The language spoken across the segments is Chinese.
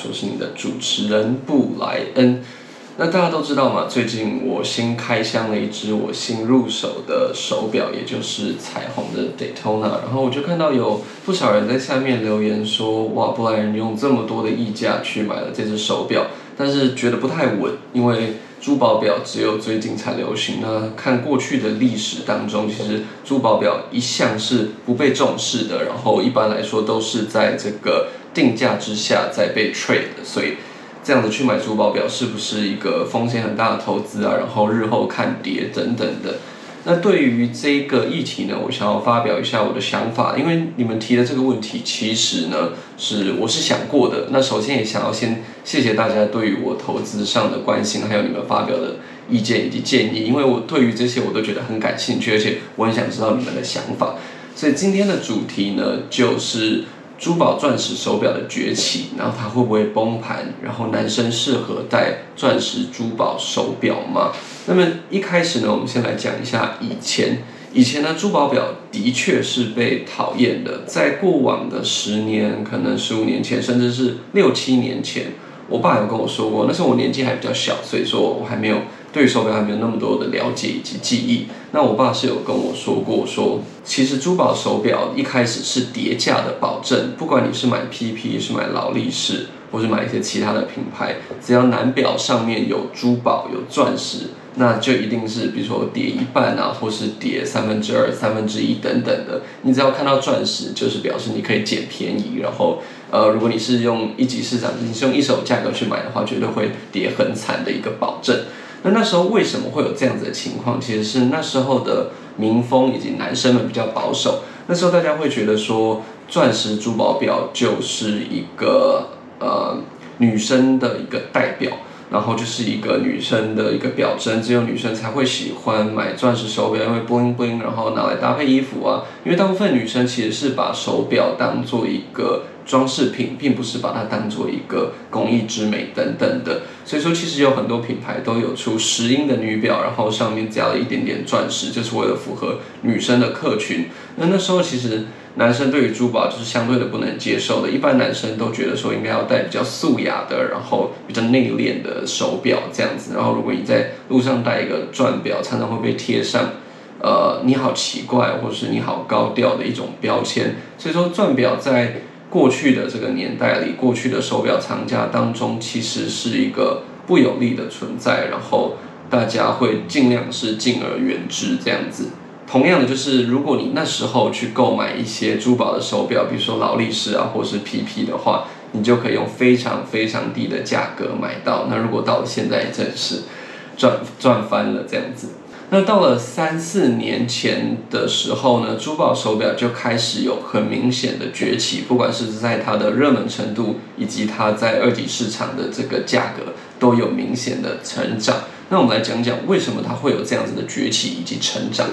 说是你的主持人布莱恩。那大家都知道嘛，最近我新开箱了一只我新入手的手表，也就是彩虹的 Daytona。然后我就看到有不少人在下面留言说，哇，布莱恩用这么多的溢价去买了这只手表，但是觉得不太稳，因为珠宝表只有最近才流行。那看过去的历史当中，其实珠宝表一向是不被重视的，然后一般来说都是在这个定价之下再被 trade，所以。这样子去买珠宝表是不是一个风险很大的投资啊？然后日后看跌等等的。那对于这个议题呢，我想要发表一下我的想法，因为你们提的这个问题，其实呢是我是想过的。那首先也想要先谢谢大家对于我投资上的关心，还有你们发表的意见以及建议，因为我对于这些我都觉得很感兴趣，而且我很想知道你们的想法。所以今天的主题呢，就是。珠宝钻石手表的崛起，然后它会不会崩盘？然后男生适合戴钻石珠宝手表吗？那么一开始呢，我们先来讲一下以前。以前呢，珠宝表的确是被讨厌的。在过往的十年，可能十五年前，甚至是六七年前，我爸有跟我说过，那时候我年纪还比较小，所以说我还没有。对手表还没有那么多的了解以及记忆，那我爸是有跟我说过说，其实珠宝手表一开始是叠价的保证，不管你是买 PP 是买劳力士，或是买一些其他的品牌，只要男表上面有珠宝有钻石，那就一定是比如说叠一半啊，或是叠三分之二、三分之一等等的。你只要看到钻石，就是表示你可以捡便宜。然后，呃，如果你是用一级市场，你是用一手价格去买的话，绝对会跌很惨的一个保证。那那时候为什么会有这样子的情况？其实是那时候的民风以及男生们比较保守。那时候大家会觉得说，钻石珠宝表就是一个呃女生的一个代表，然后就是一个女生的一个表征，只有女生才会喜欢买钻石手表，因为 bling bling，然后拿来搭配衣服啊。因为大部分女生其实是把手表当做一个。装饰品并不是把它当做一个工艺之美等等的，所以说其实有很多品牌都有出石英的女表，然后上面加了一点点钻石，就是为了符合女生的客群。那那时候其实男生对于珠宝就是相对的不能接受的，一般男生都觉得说应该要戴比较素雅的，然后比较内敛的手表这样子。然后如果你在路上戴一个钻表，常常会被贴上呃你好奇怪或是你好高调的一种标签。所以说钻表在过去的这个年代里，过去的手表藏家当中，其实是一个不有利的存在，然后大家会尽量是敬而远之这样子。同样的，就是如果你那时候去购买一些珠宝的手表，比如说劳力士啊，或是 PP 的话，你就可以用非常非常低的价格买到。那如果到现在，真是赚赚翻了这样子。那到了三四年前的时候呢，珠宝手表就开始有很明显的崛起，不管是在它的热门程度，以及它在二级市场的这个价格，都有明显的成长。那我们来讲讲为什么它会有这样子的崛起以及成长。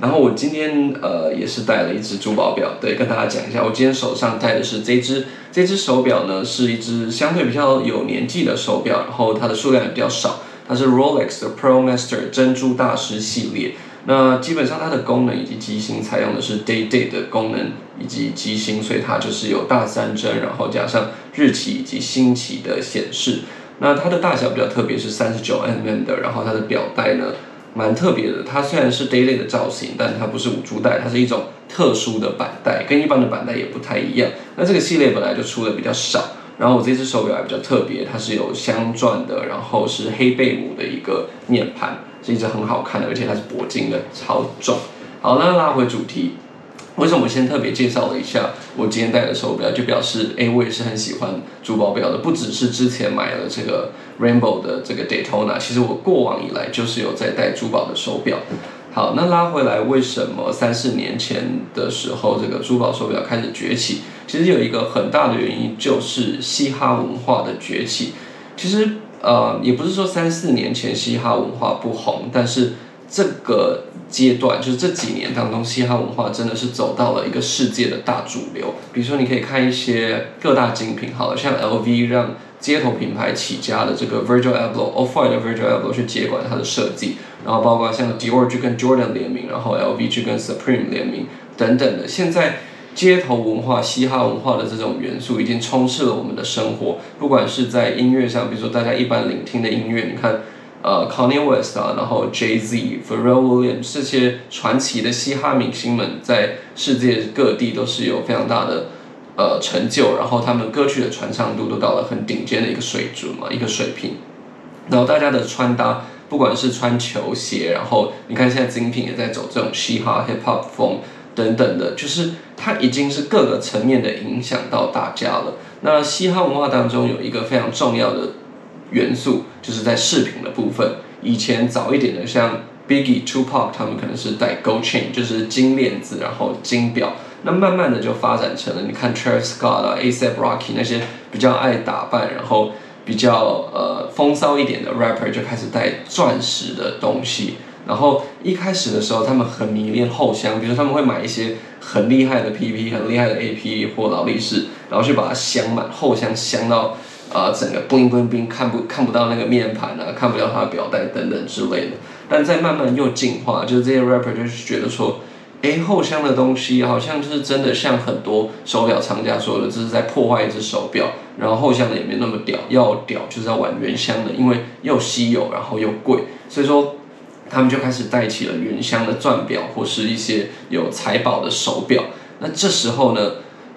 然后我今天呃也是带了一只珠宝表，对，跟大家讲一下，我今天手上戴的是这只，这只手表呢是一只相对比较有年纪的手表，然后它的数量也比较少。它是 Rolex 的 ProMaster 珍珠大师系列，那基本上它的功能以及机芯采用的是 Day Day 的功能以及机芯，所以它就是有大三针，然后加上日期以及星期的显示。那它的大小比较特别，是三十九 mm 的，然后它的表带呢蛮特别的，它虽然是 Day Day 的造型，但它不是五珠带，它是一种特殊的板带，跟一般的板带也不太一样。那这个系列本来就出的比较少。然后我这只手表还比较特别，它是有镶钻的，然后是黑贝母的一个面盘，是一只很好看的，而且它是铂金的，超重。好，那拉回主题，为什么我先特别介绍了一下我今天戴的手表，就表示，哎，我也是很喜欢珠宝表的，不只是之前买了这个 Rainbow 的这个 Daytona，其实我过往以来就是有在戴珠宝的手表。好，那拉回来，为什么三四年前的时候，这个珠宝手表开始崛起？其实有一个很大的原因，就是嘻哈文化的崛起。其实，呃，也不是说三四年前嘻哈文化不红，但是这个阶段，就是这几年当中，嘻哈文化真的是走到了一个世界的大主流。比如说，你可以看一些各大精品，好，像 LV 让街头品牌起家的这个 Virgil Abloh、Off-White 的 Virgil Abloh 去接管它的设计。然后包括像 Dior 去跟 Jordan 联名，然后 LV 去跟 Supreme 联名等等的。现在街头文化、嘻哈文化的这种元素已经充斥了我们的生活，不管是在音乐上，比如说大家一般聆听的音乐，你看，呃，Kanye West 啊，然后 Jay Z、Pharrell Williams 这些传奇的嘻哈明星们，在世界各地都是有非常大的呃成就，然后他们歌曲的传唱度都到了很顶尖的一个水准嘛，一个水平。然后大家的穿搭，不管是穿球鞋，然后你看现在精品也在走这种嘻哈 Hip Hop 风。等等的，就是它已经是各个层面的影响到大家了。那嘻哈文化当中有一个非常重要的元素，就是在饰品的部分。以前早一点的，像 Biggie、Tupac，他们可能是戴 Gold Chain，就是金链子，然后金表。那慢慢的就发展成了，你看 Travis Scott 啊、A$AP Rocky 那些比较爱打扮，然后比较呃风骚一点的 rapper 就开始戴钻石的东西。然后一开始的时候，他们很迷恋后香，比如说他们会买一些很厉害的 PP、很厉害的 AP 或劳力士，然后去把它镶满后香，镶到呃整个 bling bling bling，看不看不到那个面盘啊，看不到它的表带等等之类的。但在慢慢又进化，就是这些 rapper 就是觉得说，哎，后香的东西好像就是真的像很多手表厂家说的，这是在破坏一只手表，然后后香的也没那么屌，要屌就是要玩原香的，因为又稀有，然后又贵，所以说。他们就开始戴起了原香的钻表，或是一些有财宝的手表。那这时候呢，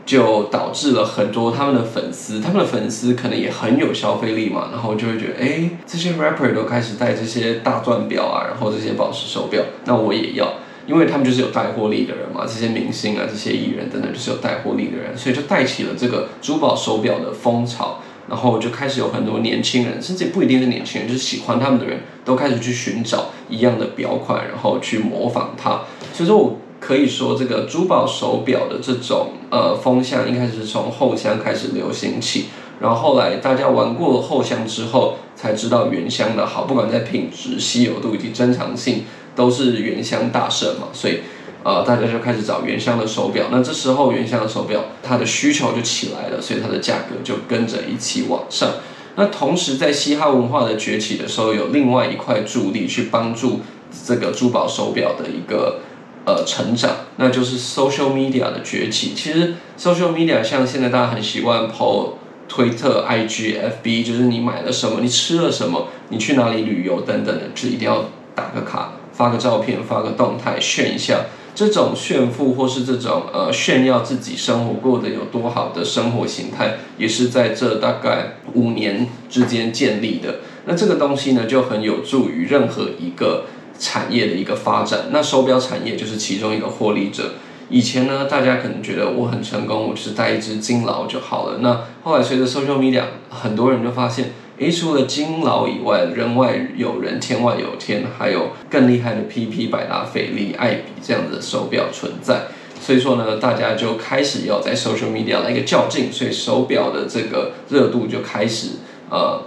就导致了很多他们的粉丝，他们的粉丝可能也很有消费力嘛，然后就会觉得，哎，这些 rapper 都开始戴这些大钻表啊，然后这些宝石手表，那我也要，因为他们就是有带货力的人嘛，这些明星啊，这些艺人等等，就是有带货力的人，所以就带起了这个珠宝手表的风潮。然后就开始有很多年轻人，甚至不一定是年轻人，就是喜欢他们的人都开始去寻找一样的表款，然后去模仿它。所以说我可以说，这个珠宝手表的这种呃风向，一开始是从后香开始流行起，然后后来大家玩过了后香之后，才知道原香的好，不管在品质、稀有度以及珍藏性，都是原香大胜嘛，所以。呃，大家就开始找原香的手表，那这时候原香的手表它的需求就起来了，所以它的价格就跟着一起往上。那同时在嘻哈文化的崛起的时候，有另外一块助力去帮助这个珠宝手表的一个呃成长，那就是 social media 的崛起。其实 social media 像现在大家很习惯 po 推特、IG、FB，就是你买了什么，你吃了什么，你去哪里旅游等等的，就一定要打个卡、发个照片、发个动态炫一下。这种炫富或是这种呃炫耀自己生活过得有多好的生活形态，也是在这大概五年之间建立的。那这个东西呢，就很有助于任何一个产业的一个发展。那手表产业就是其中一个获利者。以前呢，大家可能觉得我很成功，我就是带一只金劳就好了。那后来随着 social media，很多人就发现。诶，除了金劳以外，人外有人，天外有天，还有更厉害的 PP、百达翡丽、爱彼这样子的手表存在。所以说呢，大家就开始要在 social media 来一个较劲，所以手表的这个热度就开始呃，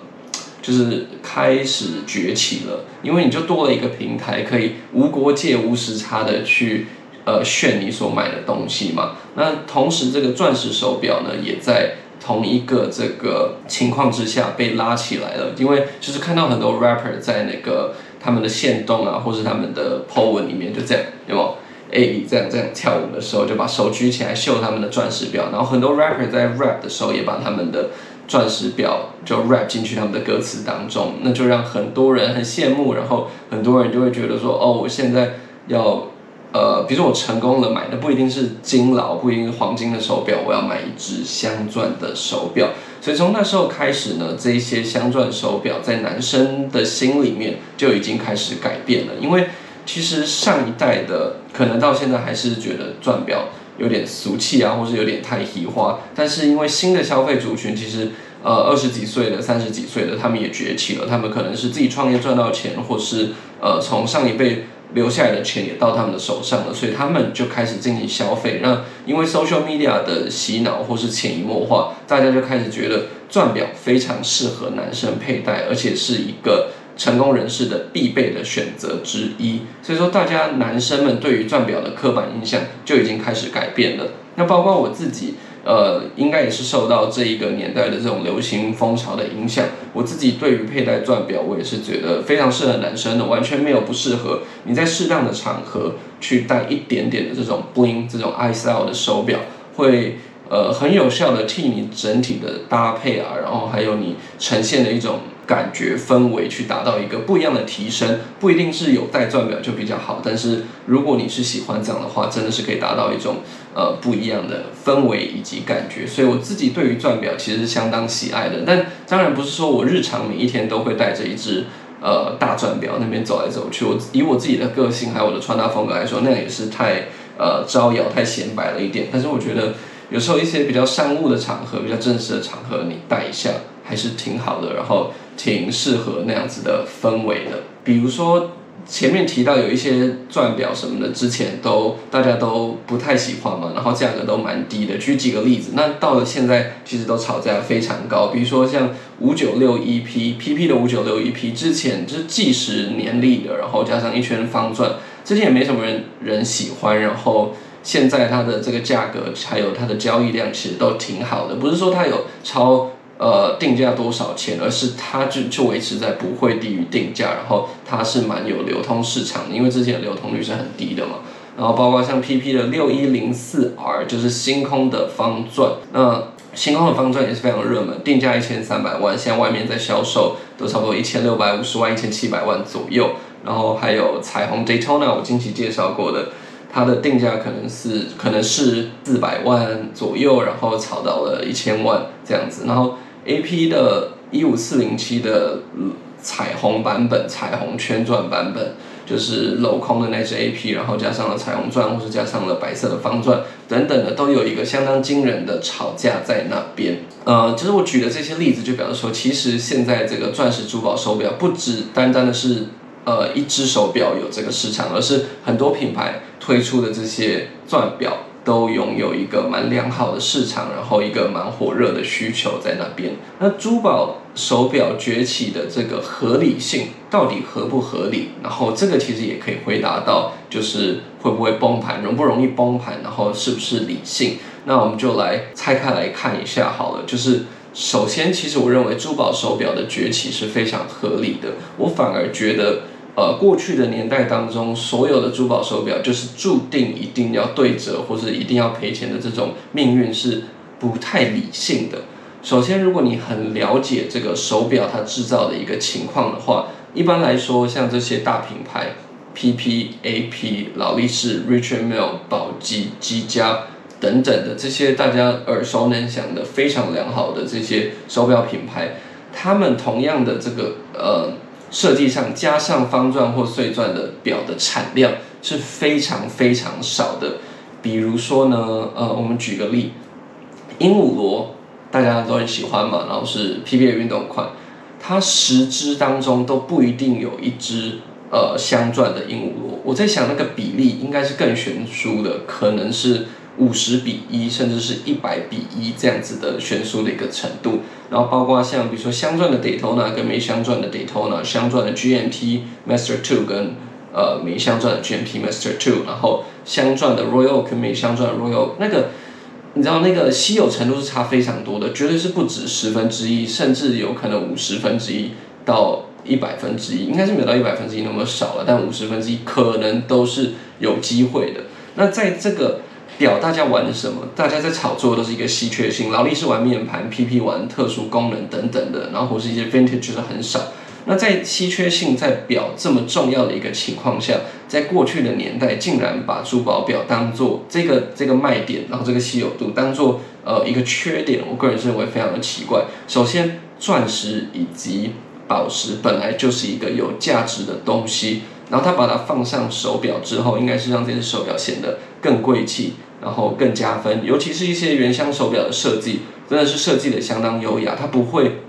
就是开始崛起了。因为你就多了一个平台，可以无国界、无时差的去呃炫你所买的东西嘛。那同时，这个钻石手表呢，也在。同一个这个情况之下被拉起来了，因为就是看到很多 rapper 在那个他们的线动啊，或是他们的 po 文里面就这样，有没有？A 这样这样跳舞的时候就把手举起来秀他们的钻石表，然后很多 rapper 在 rap 的时候也把他们的钻石表就 rap 进去他们的歌词当中，那就让很多人很羡慕，然后很多人就会觉得说，哦，我现在要。呃，比如说我成功了，买的不一定是金劳，不一定是黄金的手表，我要买一只镶钻的手表。所以从那时候开始呢，这一些镶钻手表在男生的心里面就已经开始改变了。因为其实上一代的可能到现在还是觉得钻表有点俗气啊，或是有点太稀花。但是因为新的消费族群，其实呃二十几岁的、三十几岁的，他们也崛起了。他们可能是自己创业赚到钱，或是呃从上一辈。留下来的钱也到他们的手上了，所以他们就开始进行消费。那因为 social media 的洗脑或是潜移默化，大家就开始觉得钻表非常适合男生佩戴，而且是一个成功人士的必备的选择之一。所以说，大家男生们对于钻表的刻板印象就已经开始改变了。那包括我自己。呃，应该也是受到这一个年代的这种流行风潮的影响。我自己对于佩戴钻表，我也是觉得非常适合男生的，完全没有不适合。你在适当的场合去戴一点点的这种 bling、这种 i style 的手表，会呃很有效的替你整体的搭配啊，然后还有你呈现的一种。感觉氛围去达到一个不一样的提升，不一定是有带钻表就比较好，但是如果你是喜欢这样的话，真的是可以达到一种呃不一样的氛围以及感觉。所以我自己对于钻表其实是相当喜爱的，但当然不是说我日常每一天都会带着一只呃大钻表那边走来走去。我以我自己的个性还有我的穿搭风格来说，那样也是太呃招摇、太显摆了一点。但是我觉得有时候一些比较商务的场合、比较正式的场合，你戴一下还是挺好的。然后。挺适合那样子的氛围的，比如说前面提到有一些钻表什么的，之前都大家都不太喜欢嘛，然后价格都蛮低的。举几个例子，那到了现在其实都炒价非常高，比如说像五九六一 P P P 的五九六一 P，之前就是计时年历的，然后加上一圈方钻，之前也没什么人人喜欢，然后现在它的这个价格还有它的交易量其实都挺好的，不是说它有超。呃，定价多少钱？而是它就就维持在不会低于定价，然后它是蛮有流通市场的，因为之前的流通率是很低的嘛。然后包括像 PP 的六一零四 R，就是星空的方钻，那星空的方钻也是非常热门，定价一千三百万，现在外面在销售都差不多一千六百五十万、一千七百万左右。然后还有彩虹 Daytona，我近期介绍过的，它的定价可能是可能是四百万左右，然后炒到了一千万这样子，然后。A P 的一五四零七的彩虹版本，彩虹圈钻版本，就是镂空的那只 A P，然后加上了彩虹钻，或是加上了白色的方钻等等的，都有一个相当惊人的炒价在那边。呃，其实我举的这些例子，就表示说，其实现在这个钻石珠宝手表，不只单单的是呃一只手表有这个市场，而是很多品牌推出的这些钻表。都拥有一个蛮良好的市场，然后一个蛮火热的需求在那边。那珠宝手表崛起的这个合理性到底合不合理？然后这个其实也可以回答到，就是会不会崩盘，容不容易崩盘，然后是不是理性？那我们就来拆开来看一下好了。就是首先，其实我认为珠宝手表的崛起是非常合理的。我反而觉得。呃，过去的年代当中，所有的珠宝手表就是注定一定要对折或者一定要赔钱的这种命运是不太理性的。首先，如果你很了解这个手表它制造的一个情况的话，一般来说，像这些大品牌，PP、AP、劳力士、Richard Mille、宝玑、积家等等的这些大家耳熟能详的非常良好的这些手表品牌，他们同样的这个呃。设计上加上方钻或碎钻的表的产量是非常非常少的。比如说呢，呃，我们举个例，鹦鹉螺大家都很喜欢嘛，然后是 P B A 运动款，它十只当中都不一定有一只呃镶钻的鹦鹉螺。我在想那个比例应该是更悬殊的，可能是。五十比一，甚至是一百比一这样子的悬殊的一个程度，然后包括像比如说镶钻的 Daytona 跟没镶钻的 Daytona，镶钻的 GMT Master Two 跟呃没镶钻的 GMT Master Two，然后镶钻的 Royal 跟没镶钻的 Royal，那个你知道那个稀有程度是差非常多的，绝对是不止十分之一，甚至有可能五十分之一到一百分之一，应该是没有到一百分之一那么少了，但五十分之一可能都是有机会的。那在这个表大家玩什么？大家在炒作都是一个稀缺性，劳力士玩面盘，PP 玩特殊功能等等的，然后或是一些 vintage 的很少。那在稀缺性在表这么重要的一个情况下，在过去的年代，竟然把珠宝表当做这个这个卖点，然后这个稀有度当做呃一个缺点，我个人认为非常的奇怪。首先，钻石以及宝石本来就是一个有价值的东西，然后他把它放上手表之后，应该是让这只手表显得更贵气。然后更加分，尤其是一些原箱手表的设计，真的是设计的相当优雅，它不会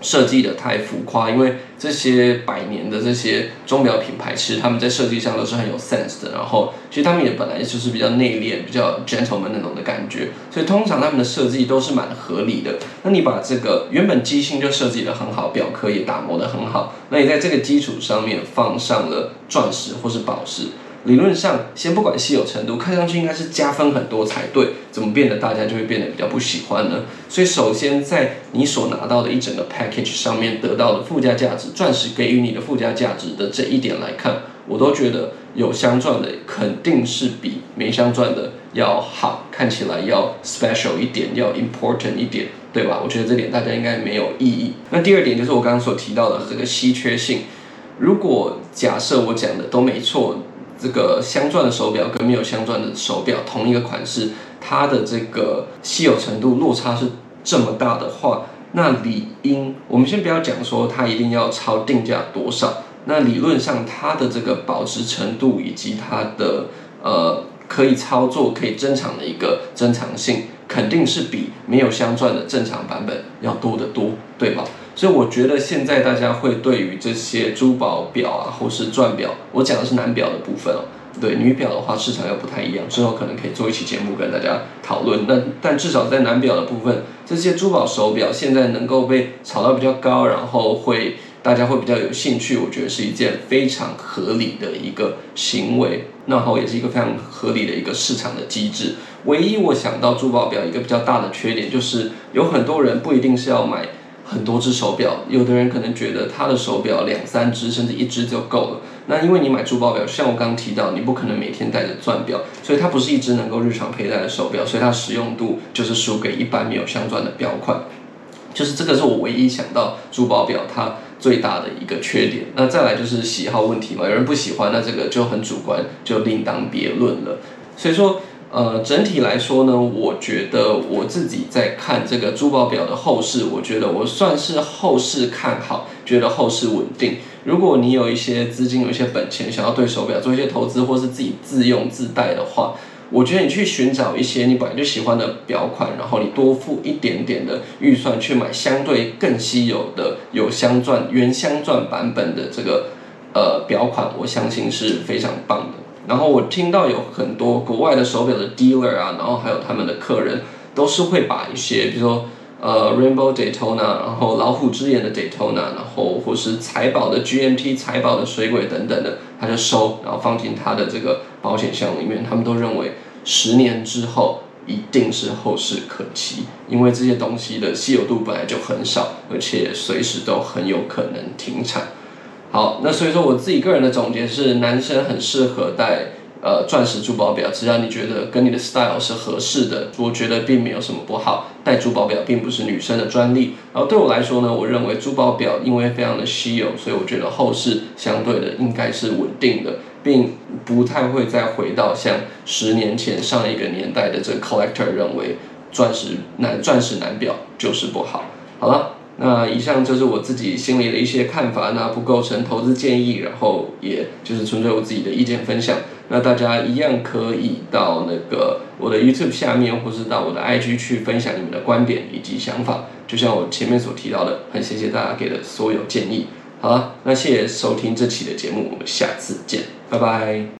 设计的太浮夸，因为这些百年的这些钟表品牌，其实他们在设计上都是很有 sense 的。然后，其实他们也本来就是比较内敛、比较 gentleman 那种的感觉，所以通常他们的设计都是蛮合理的。那你把这个原本机芯就设计的很好，表壳也打磨的很好，那你在这个基础上面放上了钻石或是宝石。理论上，先不管稀有程度，看上去应该是加分很多才对，怎么变得大家就会变得比较不喜欢呢？所以，首先在你所拿到的一整个 package 上面得到的附加价值，钻石给予你的附加价值的这一点来看，我都觉得有镶钻的肯定是比没镶钻的要好，看起来要 special 一点，要 important 一点，对吧？我觉得这点大家应该没有异议。那第二点就是我刚刚所提到的这个稀缺性。如果假设我讲的都没错，这个镶钻的手表跟没有镶钻的手表同一个款式，它的这个稀有程度落差是这么大的话，那理应我们先不要讲说它一定要超定价多少，那理论上它的这个保值程度以及它的呃。可以操作、可以珍藏的一个珍藏性，肯定是比没有镶钻的正常版本要多得多，对吧？所以我觉得现在大家会对于这些珠宝表啊，或是钻表，我讲的是男表的部分哦。对，女表的话市场又不太一样，之后可能可以做一期节目跟大家讨论。那但至少在男表的部分，这些珠宝手表现在能够被炒到比较高，然后会。大家会比较有兴趣，我觉得是一件非常合理的一个行为，然后也是一个非常合理的一个市场的机制。唯一我想到珠宝表一个比较大的缺点，就是有很多人不一定是要买很多只手表，有的人可能觉得他的手表两三只甚至一只就够了。那因为你买珠宝表，像我刚刚提到，你不可能每天戴着钻表，所以它不是一只能够日常佩戴的手表，所以它实用度就是输给一般没有镶钻的表款。就是这个是我唯一想到珠宝表它。最大的一个缺点，那再来就是喜好问题嘛，有人不喜欢，那这个就很主观，就另当别论了。所以说，呃，整体来说呢，我觉得我自己在看这个珠宝表的后市，我觉得我算是后市看好，觉得后市稳定。如果你有一些资金，有一些本钱，想要对手表做一些投资，或是自己自用自戴的话。我觉得你去寻找一些你本来就喜欢的表款，然后你多付一点点的预算去买相对更稀有的有镶钻原镶钻版本的这个呃表款，我相信是非常棒的。然后我听到有很多国外的手表的 dealer 啊，然后还有他们的客人都是会把一些，比如说呃 Rainbow Daytona，然后老虎之眼的 Daytona，然后或是财宝的 GMT 财宝的水鬼等等的，他就收，然后放进他的这个。保险箱里面，他们都认为十年之后一定是后市可期，因为这些东西的稀有度本来就很少，而且随时都很有可能停产。好，那所以说我自己个人的总结是，男生很适合戴。呃，钻石珠宝表，只要你觉得跟你的 style 是合适的，我觉得并没有什么不好。戴珠宝表并不是女生的专利。然后对我来说呢，我认为珠宝表因为非常的稀有，所以我觉得后市相对的应该是稳定的，并不太会再回到像十年前上一个年代的这个 collector 认为钻石男钻石男表就是不好。好了。那以上就是我自己心里的一些看法，那不构成投资建议，然后也就是纯粹我自己的意见分享。那大家一样可以到那个我的 YouTube 下面，或是到我的 IG 去分享你们的观点以及想法。就像我前面所提到的，很谢谢大家给的所有建议。好了，那谢谢收听这期的节目，我们下次见，拜拜。